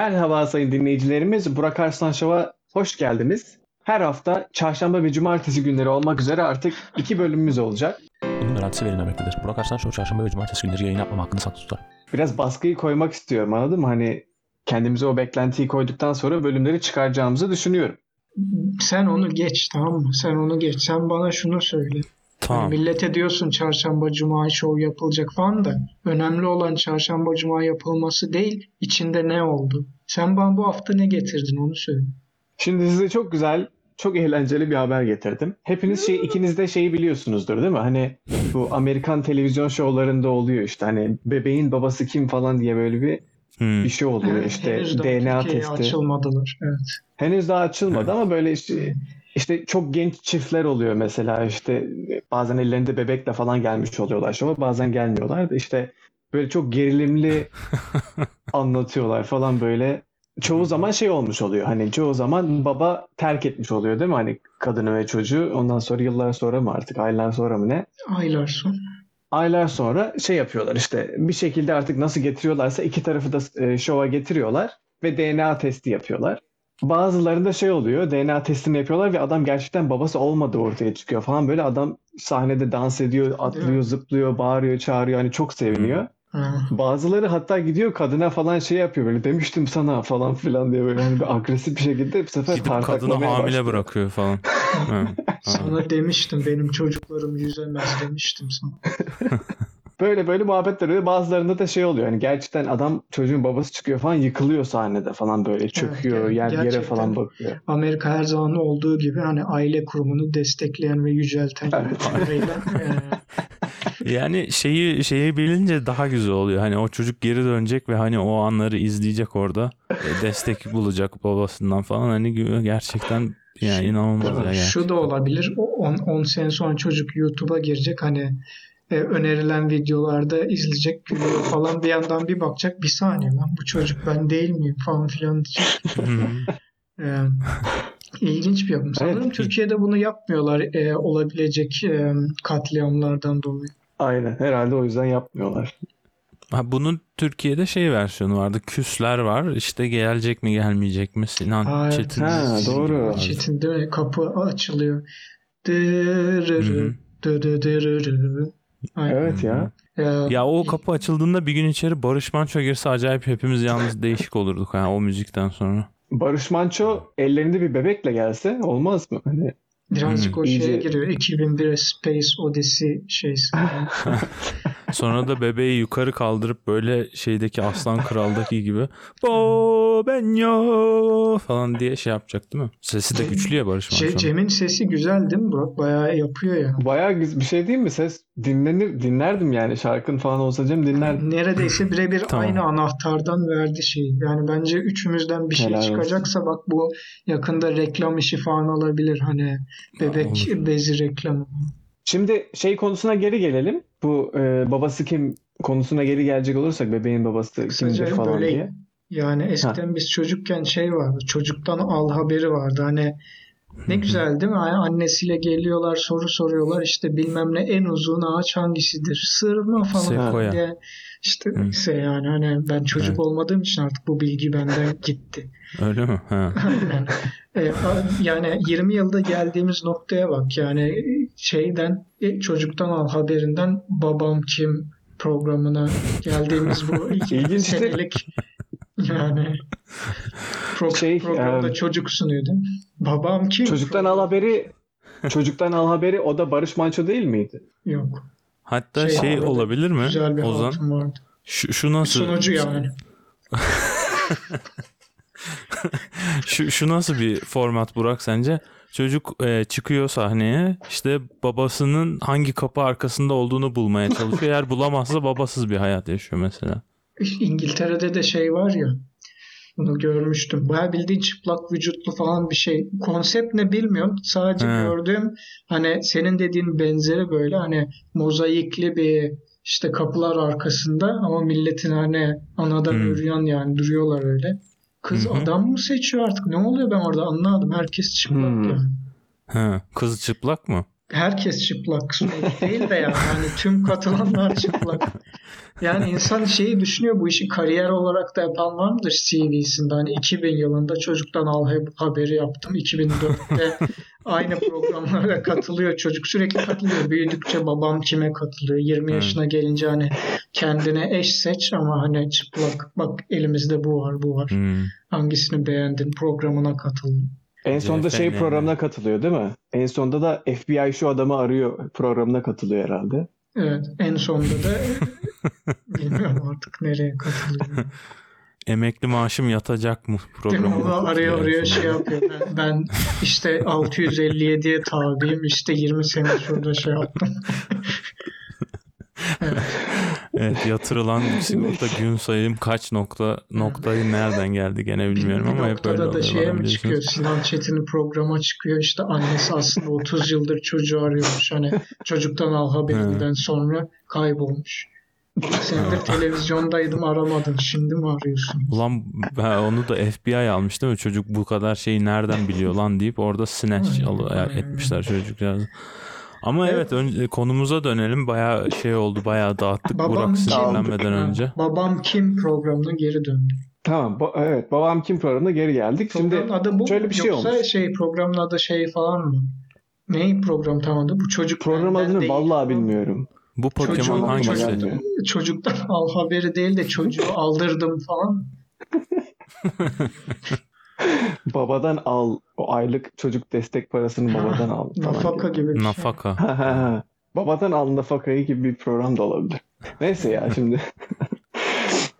Merhaba sayın dinleyicilerimiz. Burak Arslan Şov'a hoş geldiniz. Her hafta çarşamba ve cumartesi günleri olmak üzere artık iki bölümümüz olacak. Bunun garantisi verilmemektedir. Burak Arslan Show çarşamba ve cumartesi günleri yayın yapmama hakkını saklı tutar. Biraz baskıyı koymak istiyorum anladın mı? Hani kendimize o beklentiyi koyduktan sonra bölümleri çıkaracağımızı düşünüyorum. Sen onu geç tamam mı? Sen onu geç. Sen bana şunu söyle. Tamam. Yani millete diyorsun çarşamba cuma show yapılacak falan da önemli olan çarşamba cuma yapılması değil içinde ne oldu. Sen bana bu hafta ne getirdin onu söyle. Şimdi size çok güzel, çok eğlenceli bir haber getirdim. Hepiniz şey, ikiniz de şeyi biliyorsunuzdur değil mi? Hani bu Amerikan televizyon şovlarında oluyor işte hani bebeğin babası kim falan diye böyle bir Hmm. bir şey oluyor Evet, işte henüz daha DNA testi. açılmadılar. Evet. Henüz daha açılmadı ama böyle işte, işte çok genç çiftler oluyor mesela işte bazen ellerinde bebekle falan gelmiş oluyorlar şova bazen gelmiyorlar da işte böyle çok gerilimli anlatıyorlar falan böyle. Çoğu zaman şey olmuş oluyor hani çoğu zaman baba terk etmiş oluyor değil mi hani kadını ve çocuğu ondan sonra yıllar sonra mı artık aylar sonra mı ne? Aylar sonra. Aylar sonra şey yapıyorlar işte bir şekilde artık nasıl getiriyorlarsa iki tarafı da e, şova getiriyorlar ve DNA testi yapıyorlar. Bazılarında şey oluyor DNA testini yapıyorlar ve adam gerçekten babası olmadığı ortaya çıkıyor falan böyle adam sahnede dans ediyor, atlıyor, zıplıyor, bağırıyor, çağırıyor hani çok seviniyor. Bazıları hatta gidiyor kadına falan şey yapıyor böyle demiştim sana falan filan diye böyle hani bir agresif bir şekilde bu sefer Gidip kadını hamile başlıyor. bırakıyor falan. Sana demiştim benim çocuklarım yüzemez demiştim sana. Böyle böyle muhabbetler oluyor. Bazılarında da şey oluyor. Hani gerçekten adam çocuğun babası çıkıyor falan yıkılıyor sahnede falan böyle çöküyor, evet, yer, yere gerçekten. falan bakıyor. Amerika her zaman olduğu gibi hani aile kurumunu destekleyen ve yücelten yönetmeleriyle, e, Yani şeyi şeyi bilince daha güzel oluyor. Hani o çocuk geri dönecek ve hani o anları izleyecek orada. E, Destek bulacak babasından falan. Hani gerçekten yani inanılmaz ya. Şu da olabilir. 10 sene sonra çocuk YouTube'a girecek hani e, önerilen videolarda izleyecek gülüyor falan bir yandan bir bakacak bir saniye lan bu çocuk ben değil miyim falan filan diyecek. E, ilginç bir yapım. Sanırım Evet. Türkiye'de bunu yapmıyorlar e, olabilecek e, katliamlardan dolayı. Aynen. Herhalde o yüzden yapmıyorlar. Ha, bunun Türkiye'de şey versiyonu vardı. Küsler var. İşte gelecek mi gelmeyecek mi? Sinan Ha. Çetin. Ha, doğru. Çetin değil mi? Kapı açılıyor. Dırırı, hı. dırırırırı. Aynen. Evet ya. E, Ya o kapı açıldığında bir gün içeri Barış Manço girse acayip hepimiz yalnız değişik olurduk ha o müzikten sonra. Barış Manço ellerinde bir bebekle gelse olmaz mı? Hani Birazcık o İyice- şeye giriyor. 2001 Space Odyssey şeysi. Sonra da bebeği yukarı kaldırıp böyle şeydeki Aslan Kral'daki gibi Bo benyo falan diye şey yapacak değil mi? Sesi de güçlü ya Barış Manço'nun. Cem'in sesi güzel değil mi Burak? Bayağı yapıyor ya. bayağı bir şey değil mi? Ses dinlenir dinlerdim yani şarkın falan olsa Cem dinlerdim. Neredeyse birebir Tamam. aynı anahtardan verdi şeyi. Yani bence üçümüzden bir şey Helal olsun. çıkacaksa bak bu yakında reklam işi falan olabilir. Hani bebek Olur. bezi reklamı. Şimdi şey konusuna geri gelelim. Bu e, babası kim konusuna geri gelecek olursak bebeğin babası Kısaca kimdir falan böyle diye. Yani eskiden biz çocukken şey vardı. Çocuktan al haberi vardı. Hani ne güzel değil mi? Yani annesiyle geliyorlar soru soruyorlar. İşte bilmem ne en uzun ağaç hangisidir? Sırma falan Sekoya. diye. İşte neyse yani hani ben çocuk Evet. olmadığım için artık bu bilgi benden gitti. Öyle mi? Ha. E, yani 20 yılda geldiğimiz noktaya bak. Yani şeyden e, çocuktan al haberinden babam kim programına geldiğimiz bu iki İlginç senelik yani pro- Şey, programda e, çocuk sunuyor değil mi? Babam kim? Çocuktan al haberi Çocuktan al haberi o da Barış Manço değil miydi? Yok. Hatta Şey şey, olabilir mi? Güzel bir Ozan. vardı. Şu, şu nasıl? Sunucu yani. Şu, şu nasıl bir format Burak sence? Çocuk e, çıkıyor sahneye işte babasının hangi kapı arkasında olduğunu bulmaya çalışıyor. Eğer bulamazsa babasız bir hayat yaşıyor mesela. İngiltere'de de şey var ya bunu görmüştüm. Baya bildiğin çıplak vücutlu falan bir şey. Konsept ne bilmiyorum. Sadece He. gördüğüm hani senin dediğin benzeri böyle hani mozaikli bir işte kapılar arkasında ama milletin hani anadan Hmm. yürüyen yani duruyorlar öyle. Kız Hı hı. adam mı seçiyor artık? Ne oluyor ben orada anlamadım. Herkes çıplak Hmm. yani. Ha, kız çıplak mı? Herkes çıplak sürekli değil de yani hani tüm katılanlar çıplak. Yani insan şeyi düşünüyor bu işi kariyer olarak da yapan var mıdır CV'sinde? Hani 2000 yılında çocuktan al haberi yaptım. 2004'te aynı programlara katılıyor. Çocuk sürekli katılıyor. Büyüdükçe babam kime katılıyor? 20 yaşına gelince hani kendine eş seç ama hani çıplak bak elimizde bu var bu var. Hmm. Hangisini beğendin? Programına katıl. En sonunda şey programına katılıyor değil mi? En sonunda da FBI şu adamı arıyor programına katılıyor herhalde. Evet en sonunda da bilmiyorum artık nereye katılıyor. Emekli maaşım yatacak mı Değil mi? programı? Onu arıyor arıyor şey yapıyor. Ben, ben işte 657'ye tabiyim işte 20 sene şurada şey yaptım. Evet yatırılan sigorta gün sayım kaç nokta noktayı nereden geldi gene bilmiyorum ama hep öyle noktada da şeye mi çıkıyor? Sinan Çetin'in programa çıkıyor. İşte annesi aslında 30 yıldır çocuğu arıyormuş. Hani çocuktan al haberinden sonra kaybolmuş. Bir senedir televizyondaydım aramadın. Şimdi mi arıyorsun? Ulan onu da FBI almış değil mi? Çocuk bu kadar şeyi nereden biliyor lan deyip orada snatch aynen. etmişler çocuklar. Ama Evet. evet, önce, konumuza dönelim. Bayağı şey oldu. Bayağı dağıttık Babam Burak sinirlenmeden önce. Babam kim programına geri döndü. Tamam. ba- evet. Babam kim programına geri geldik. Şimdi Programın adı bu şöyle bir şey Yoksa olmuş. şey programın adı şey falan mı? Ne program tam adı? Bu çocuk program adını değil vallahi bilmiyorum. Bu Pokemon Çocuğu- hangisi? Çocuktan al haberi değil de çocuğu aldırdım falan. Babadan al. O aylık çocuk destek parasını babadan al. falan Nafaka gibi. gibi bir şey. Nafaka. Babadan al nafakayı gibi bir program da olabilir. Neyse ya şimdi.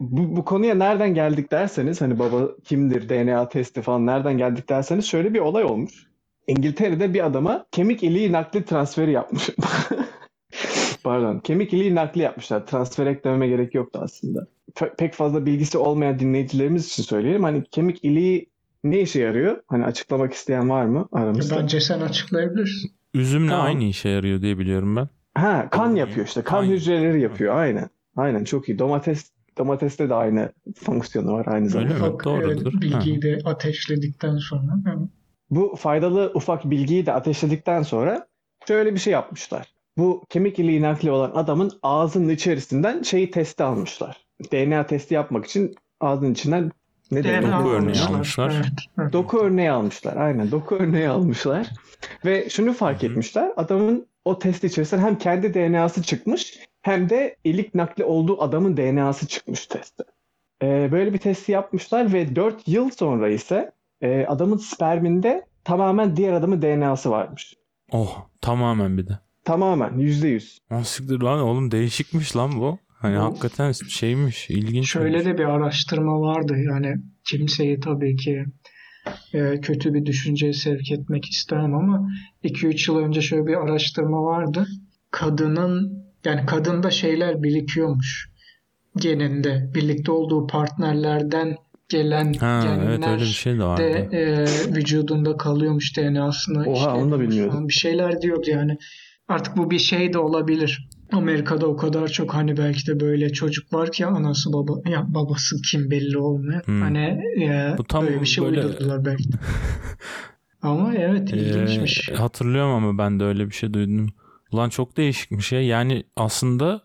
bu, bu konuya nereden geldik derseniz hani baba kimdir DNA testi falan nereden geldik derseniz şöyle bir olay olmuş. İngiltere'de bir adama kemik iliği nakli transferi yapmış. Pardon. Kemik iliği nakli yapmışlar. Transfer eklememe gerek yoktu aslında. Pe- pek fazla bilgisi olmayan dinleyicilerimiz için söyleyelim. Hani kemik iliği ne işe yarıyor? Hani açıklamak isteyen var mı aramızda? Bence sen açıklayabilirsin. Üzümle Tamam. aynı işe yarıyor diye biliyorum ben. Ha, kan yapıyor işte. Kan Aynen. hücreleri yapıyor. Aynen. Aynen çok iyi. Domates domateste de aynı fonksiyonu var aynı zamanda. Öyle mi? Ufak Doğrudur. evet, bilgiyi de ateşledikten sonra. Bu faydalı ufak bilgiyi de ateşledikten sonra şöyle bir şey yapmışlar. Bu kemik iliği nakli olan adamın ağzının içerisinden şeyi testi almışlar. DNA testi yapmak için ağzının içinden ne denir? Doku örneği almışlar. almışlar. Evet. Doku örneği almışlar. Aynen doku örneği almışlar. Ve şunu fark etmişler. Adamın o test içerisinden hem kendi DNA'sı çıkmış hem de ilik nakli olduğu adamın DNA'sı çıkmış testte. Ee, böyle bir testi yapmışlar ve 4 yıl sonra ise e, adamın sperminde tamamen diğer adamın DNA'sı varmış. Oh tamamen bir de. Tamamen %100. Oh, siktir lan oğlum değişikmiş lan bu. Hani Bu- hakikaten şeymiş ilginç. Şöyle de bir araştırma vardı. Yani kimseyi tabii ki e, kötü bir düşünceye sevk etmek istemem ama 2-3 yıl önce şöyle bir araştırma vardı. Kadının yani kadında şeyler birikiyormuş geninde. Birlikte olduğu partnerlerden gelen Ha genler evet öyle bir şey de vardı. de e, vücudunda kalıyormuş DNA'sını Oha, onu da bilmiyordum. Bir şeyler diyordu yani. Artık bu bir şey de olabilir. Amerika'da o kadar çok hani belki de böyle çocuk var ki anası baba ya babası kim belli olmuyor. Hmm. Hani e, Bu tam böyle bir şey böyle- uydurdular belki de. Ama evet ilginçmiş. Ee, hatırlıyorum ama ben de öyle bir şey duydum. Ulan çok değişikmiş ya. Yani aslında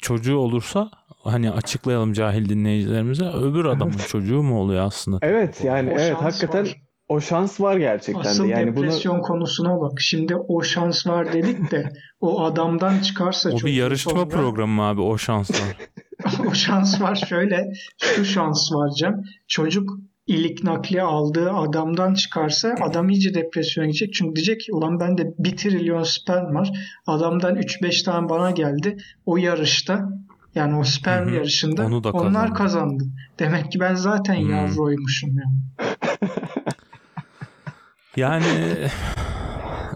çocuğu olursa hani açıklayalım cahil dinleyicilerimize öbür adamın çocuğu mu oluyor aslında? Evet yani O evet hakikaten var. O şans var gerçekten Asıl de. Yani bunu depresyon konusuna bak. Şimdi o şans var dedik de o adamdan çıkarsa O bir çocuğu yarışma sonra- programı mı abi o şanslar. o şans var şöyle şu şans var Cem çocuk ilik nakli aldığı adamdan çıkarsa adam iyice depresyona gidecek çünkü diyecek ki ulan bende bir trilyon sperm var adamdan 3-5 tane bana geldi o yarışta yani o sperm Hı hı. yarışında Onu da onlar kazandı. kazandı. Demek ki ben zaten Hmm. yavruymuşum yani. Yani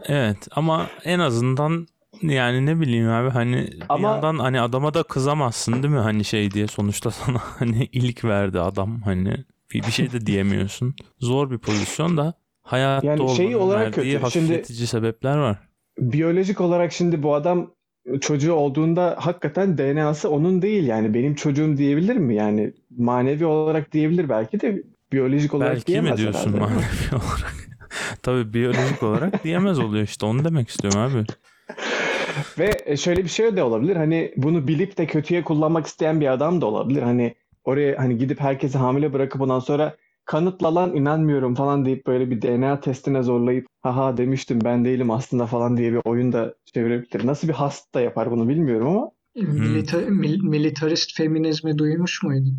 evet ama en azından yani ne bileyim abi hani bir Ama- yandan hani adama da kızamazsın değil mi hani şey diye sonuçta sana hani ilk verdi adam hani bir, bir şey de diyemiyorsun. Zor bir pozisyon da hayatta Yani şey olarak kötü. Şimdi- hafifletici sebepler var. biyolojik olarak şimdi bu adam çocuğu olduğunda hakikaten DNA'sı onun değil yani benim çocuğum diyebilir mi? Yani manevi olarak diyebilir belki de biyolojik olarak Belki diyemez mi diyorsun herhalde. manevi olarak? Tabii biyolojik olarak diyemez oluyor işte onu demek istiyorum abi. Ve şöyle bir şey de olabilir. Hani bunu bilip de kötüye kullanmak isteyen bir adam da olabilir. Hani oraya hani gidip herkesi hamile bırakıp ondan sonra kanıtla lan inanmıyorum falan deyip böyle bir DNA testine zorlayıp haha demiştim ben değilim aslında falan diye bir oyun da çevirebilir. Nasıl bir hasta yapar bunu bilmiyorum ama Milita- mil- militarist feminizmi duymuş muydun?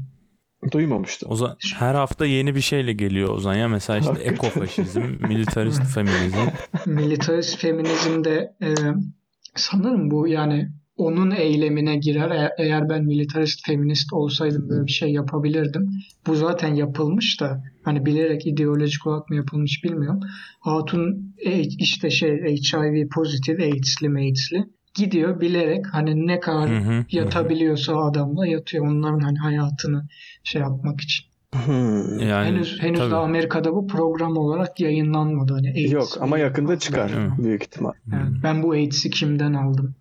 Duymamıştım. O zaman her hafta yeni bir şeyle geliyor o zaman ya mesela işte Hakikaten. ekofaşizm, militarist feminizm. Militarist feminizmde e, sanırım bu yani onun eylemine girer. E- eğer ben militarist feminist olsaydım böyle bir şey yapabilirdim. Bu zaten yapılmış da hani bilerek ideolojik olarak mı yapılmış bilmiyorum. Hatun e, işte şey HIV pozitif AIDS'li AIDS'li gidiyor bilerek hani ne kadar Hı hı, hı hı. yatabiliyorsa adamla yatıyor onların hani hayatını şey yapmak için. Hmm. Yani henüz henüz tabii. de Amerika'da bu program olarak yayınlanmadı hani AIDS Yok ama yakında çıkar mi? büyük ihtimal. Yani ben bu AIDS'i kimden aldım?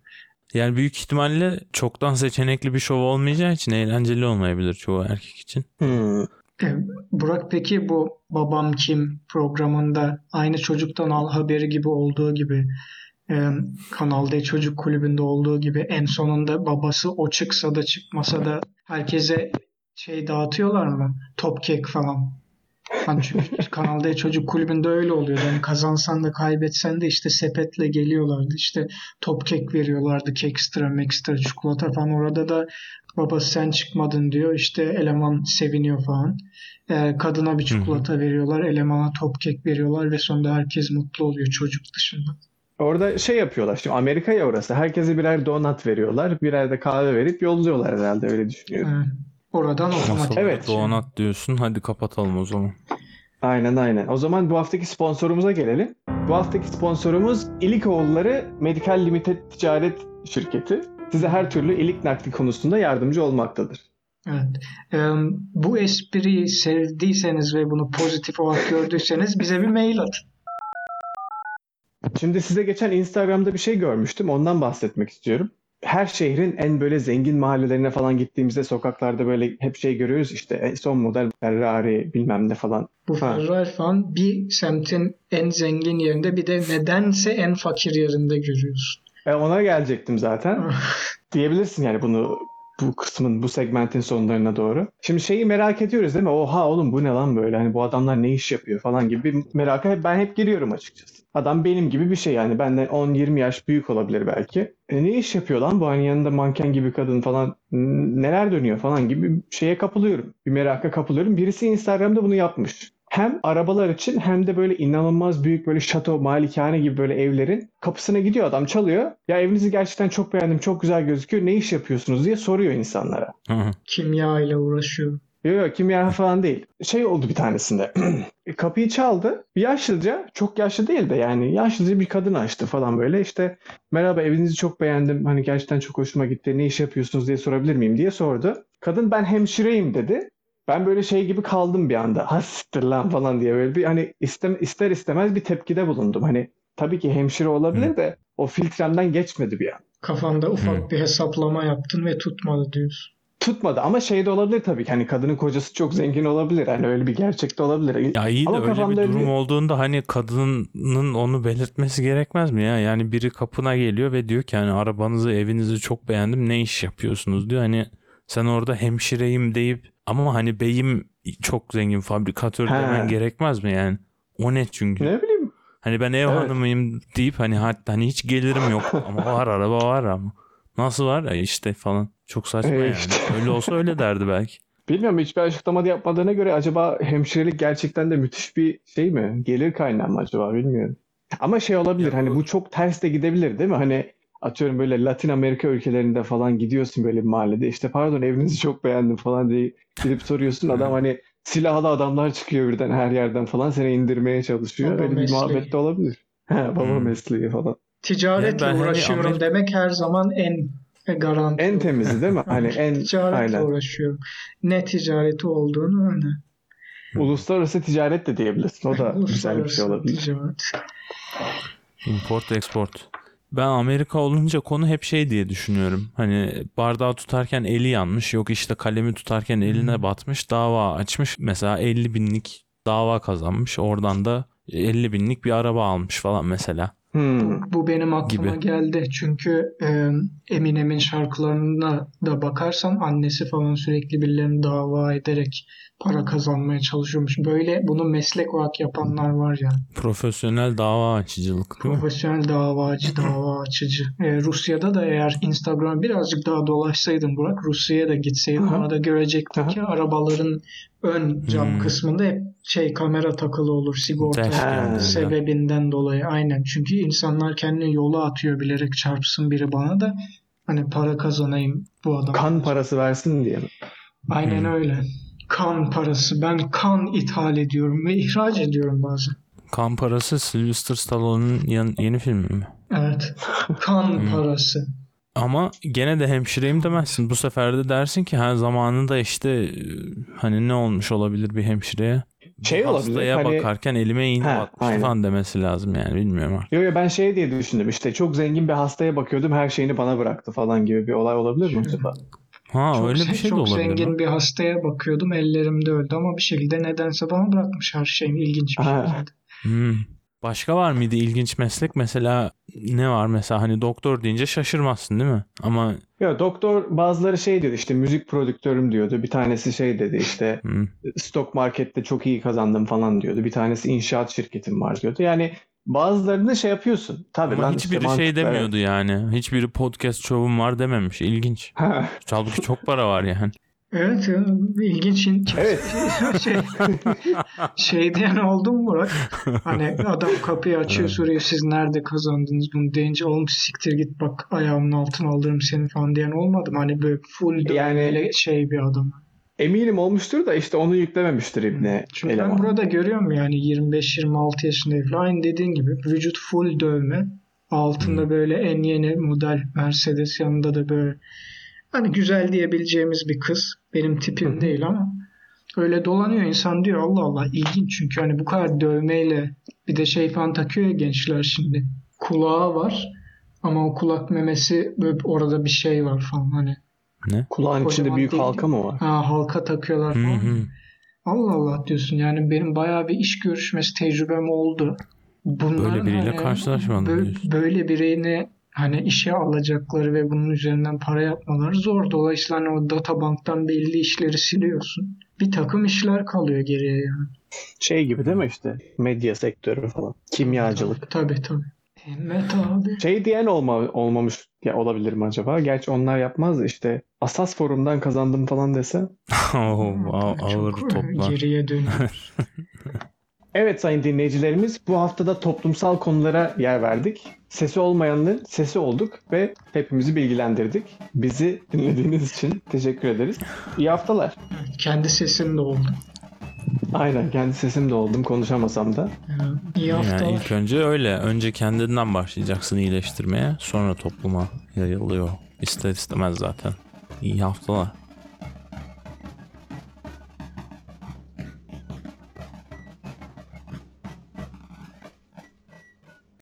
Yani büyük ihtimalle çoktan seçenekli bir şov olmayacağı için eğlenceli olmayabilir çoğu erkek için. Hmm. E, Burak peki bu Babam Kim programında aynı çocuktan al haberi gibi olduğu gibi e, Kanal D Çocuk Kulübü'nde olduğu gibi en sonunda babası o çıksa da çıkmasa da herkese şey dağıtıyorlar mı? Top kek falan. Hani çünkü Kanal D Çocuk Kulübü'nde öyle oluyordu. Yani kazansan da kaybetsen de işte sepetle geliyorlardı. İşte top kek veriyorlardı. Kekstra, mekstra, çikolata falan. Orada da babası sen çıkmadın diyor. İşte eleman seviniyor falan. Ee, kadına bir çikolata veriyorlar. Elemana top kek veriyorlar ve sonunda herkes mutlu oluyor çocuk dışında. Orada şey yapıyorlar. Şimdi Amerika ya orası. Herkese birer donat veriyorlar. Birer de kahve verip yolluyorlar herhalde öyle düşünüyorum. Ee, oradan otomatik. Evet. Donat diyorsun hadi kapatalım o zaman. Aynen aynen. O zaman bu haftaki sponsorumuza gelelim. Bu haftaki sponsorumuz İlikoğulları Medikal Limited Ticaret Şirketi. Size her türlü ilik nakli konusunda yardımcı olmaktadır. Evet. Ee, bu espriyi sevdiyseniz ve bunu pozitif olarak gördüyseniz bize bir mail atın. Şimdi size geçen Instagram'da bir şey görmüştüm. Ondan bahsetmek istiyorum. Her şehrin en böyle zengin mahallelerine falan gittiğimizde sokaklarda böyle hep şey görüyoruz işte en son model Ferrari bilmem ne falan. Bu Ha. Ferrari falan bir semtin en zengin yerinde bir de nedense en fakir yerinde görüyorsun. E ona gelecektim zaten. Diyebilirsin yani bunu bu kısmın, bu segmentin sonlarına doğru. Şimdi şeyi merak ediyoruz değil mi? Oha oğlum bu ne lan böyle? Hani bu adamlar ne iş yapıyor falan gibi bir meraka ben hep giriyorum açıkçası. Adam benim gibi bir şey yani. Benden 10-20 yaş büyük olabilir belki. E ne iş yapıyor lan bu? Hani yanında manken gibi kadın falan neler dönüyor falan gibi şeye kapılıyorum. Bir meraka kapılıyorum. Birisi Instagram'da bunu yapmış. Hem arabalar için hem de böyle inanılmaz büyük böyle şato, malikane gibi böyle evlerin kapısına gidiyor adam çalıyor. Ya evinizi gerçekten çok beğendim, çok güzel gözüküyor. Ne iş yapıyorsunuz diye soruyor insanlara. Hı hı. Kimya ile uğraşıyor. Yok yok kimya falan değil. Şey oldu bir tanesinde. E, Kapıyı çaldı. Bir yaşlıca, çok yaşlı değil de yani yaşlıca bir kadın açtı falan böyle. İşte merhaba evinizi çok beğendim. Hani gerçekten çok hoşuma gitti. Ne iş yapıyorsunuz diye sorabilir miyim diye sordu. Kadın ben hemşireyim dedi. Ben böyle şey gibi kaldım bir anda. Ha siktir lan falan diye böyle bir hani istem, ister istemez bir tepkide bulundum. Hani tabii ki hemşire olabilir de o filtremden geçmedi bir an. Kafanda ufak Hı. bir hesaplama yaptın ve tutmadı diyorsun. Tutmadı ama şey de olabilir tabii ki. Hani kadının kocası çok zengin olabilir. Hani öyle bir gerçek de olabilir. Ya iyi de Ama öyle bir öyle durum bir- olduğunda hani kadının onu belirtmesi gerekmez mi ya? Yani biri kapına geliyor ve diyor ki hani arabanızı evinizi çok beğendim ne iş yapıyorsunuz diyor. Hani sen orada hemşireyim deyip ama hani beyim çok zengin fabrikatör He. demen gerekmez mi yani? O ne çünkü? Ne bileyim. Hani ben ev Evet. hanımıyım deyip hani hatta hani hiç gelirim yok ama var araba var ama. Nasıl var? E işte falan. Çok saçma E yani. işte. Öyle olsa öyle derdi belki. Bilmiyorum hiçbir açıklama da yapmadığına göre acaba hemşirelik gerçekten de müthiş bir şey mi? Gelir kaynağı mı acaba bilmiyorum. Ama şey olabilir Ya hani bu çok ters de gidebilir değil mi? Hani atıyorum böyle Latin Amerika ülkelerinde falan gidiyorsun böyle bir mahallede işte pardon evinizi çok beğendim falan diye gidip soruyorsun adam hani silahlı adamlar çıkıyor birden her yerden falan seni indirmeye çalışıyor. Baba Öyle bir mesleği. muhabbet de olabilir. He, baba Hmm. mesleği falan. Ticaretle Yani hani uğraşıyorum Amerika- demek her zaman en garanti. En temizi değil mi? Hani en Ticaretle aynen. uğraşıyorum. Ne ticareti olduğunu öyle. Uluslararası ticaret de diyebilirsin. O da güzel bir şey olabilir. ticaret. Import export. Ben Amerika olunca konu hep şey diye düşünüyorum. Hani bardağı tutarken eli yanmış. Yok işte kalemi tutarken eline batmış. Dava açmış. Mesela 50 binlik dava kazanmış. Oradan da 50 binlik bir araba almış falan mesela. Hmm. Bu benim aklıma Gibi. geldi. Çünkü e, Eminem'in şarkılarına da bakarsan annesi falan sürekli birilerini dava ederek para kazanmaya çalışıyormuş. Böyle bunu meslek olarak yapanlar var ya. Profesyonel dava açıcılık? Profesyonel davacı, dava açıcı. E, Rusya'da da eğer Instagram birazcık daha dolaşsaydın Burak, Rusya'ya da hı. orada hı. ki arabaların ön cam Hmm. kısmında hep şey kamera takılı olur sigorta sebebinden dolayı. Aynen. Çünkü insanlar kendini yola atıyor bilerek çarpsın biri bana da hani para kazanayım bu adam. Kan parası versin diye? Aynen Hmm. öyle. Kan parası. Ben kan ithal ediyorum ve ihraç ediyorum bazen. Kan parası Sylvester Stallone'un yan- yeni filmi mi? Evet. Kan Hmm. parası. Ama gene de hemşireyim demezsin. Bu sefer de dersin ki ha zamanında işte hani ne olmuş olabilir bir hemşireye? Şey olabilir, Hastaya hani- bakarken elime iğne Ha, batmış aynen. falan demesi lazım yani bilmiyorum artık. Yo yo ben şey diye düşündüm işte çok zengin bir hastaya bakıyordum her şeyini bana bıraktı falan gibi bir olay olabilir mi acaba? Ha Çok, öyle bir şey de çok olabilir. zengin lan. bir hastaya bakıyordum. Ellerimde öldü ama bir şekilde nedense bana bırakmış her şeyin ilginç bir şekilde. Hmm. Başka var mıydı ilginç meslek? Mesela ne var mesela hani doktor deyince şaşırmazsın değil mi? Ama Ya doktor bazıları şey dedi işte müzik prodüktörüm diyordu. Bir tanesi şey dedi işte hmm, stok markette çok iyi kazandım falan diyordu. Bir tanesi inşaat şirketim var diyordu. Yani bazılarını şey yapıyorsun. Tabii ama lan işte hiçbiri şey evet. demiyordu yani. Hiçbiri podcast şovum var dememiş. İlginç. Ha, Halbuki çok para var yani. Evet ya, ilginç. Evet. şey, şey diyen oldu mu Burak? Hani adam kapıyı açıyor soruyor siz nerede kazandınız bunu deyince oğlum siktir git bak ayağımın altına alırım seni falan diyen olmadı mı? Hani böyle full Yani- şey bir adam. Eminim olmuştur da işte onu yüklememiştir İbni Çünkü ben eleman. burada görüyorum yani 25-26 yaşında. Aynı dediğin gibi vücut full dövme. Altında böyle en yeni model Mercedes yanında da böyle hani güzel diyebileceğimiz bir kız. Benim tipim Hı hı. değil ama öyle dolanıyor insan diyor Allah Allah ilginç çünkü hani bu kadar dövmeyle bir de şey falan takıyor ya gençler şimdi. Kulağı var ama o kulak memesi böyle orada bir şey var falan hani. Kulağın içinde büyük değil. halka mı var? Ha halka takıyorlar Hı falan. hı. Allah Allah diyorsun yani benim bayağı bir iş görüşmesi tecrübem oldu. Bunların Böyle biriyle hani karşılaşmadın bö-. Böyle birini hani işe alacakları ve bunun üzerinden para yapmaları zor. Dolayısıyla hani o databanktan belli işleri siliyorsun. Bir takım işler kalıyor geriye yani. Şey gibi değil mi işte medya sektörü falan. Kimyacılık. Tabii tabii. Evet abi. Şey diyen olma, olmamış ya olabilir mi acaba? Gerçi onlar yapmaz işte Asas forumdan kazandım falan dese. Oh, ağır toplar. Geriye dönüyor. Evet sayın dinleyicilerimiz bu haftada toplumsal konulara yer verdik. Sesi olmayanların sesi olduk ve hepimizi bilgilendirdik. Bizi dinlediğiniz için teşekkür ederiz. İyi haftalar. Kendi sesim de oldu. Aynen kendi sesim de oldum konuşamasam da. Yani iyi Yani haftalar. ilk önce öyle. Önce kendinden başlayacaksın iyileştirmeye. Sonra topluma yayılıyor. İster istemez zaten. İyi haftalar.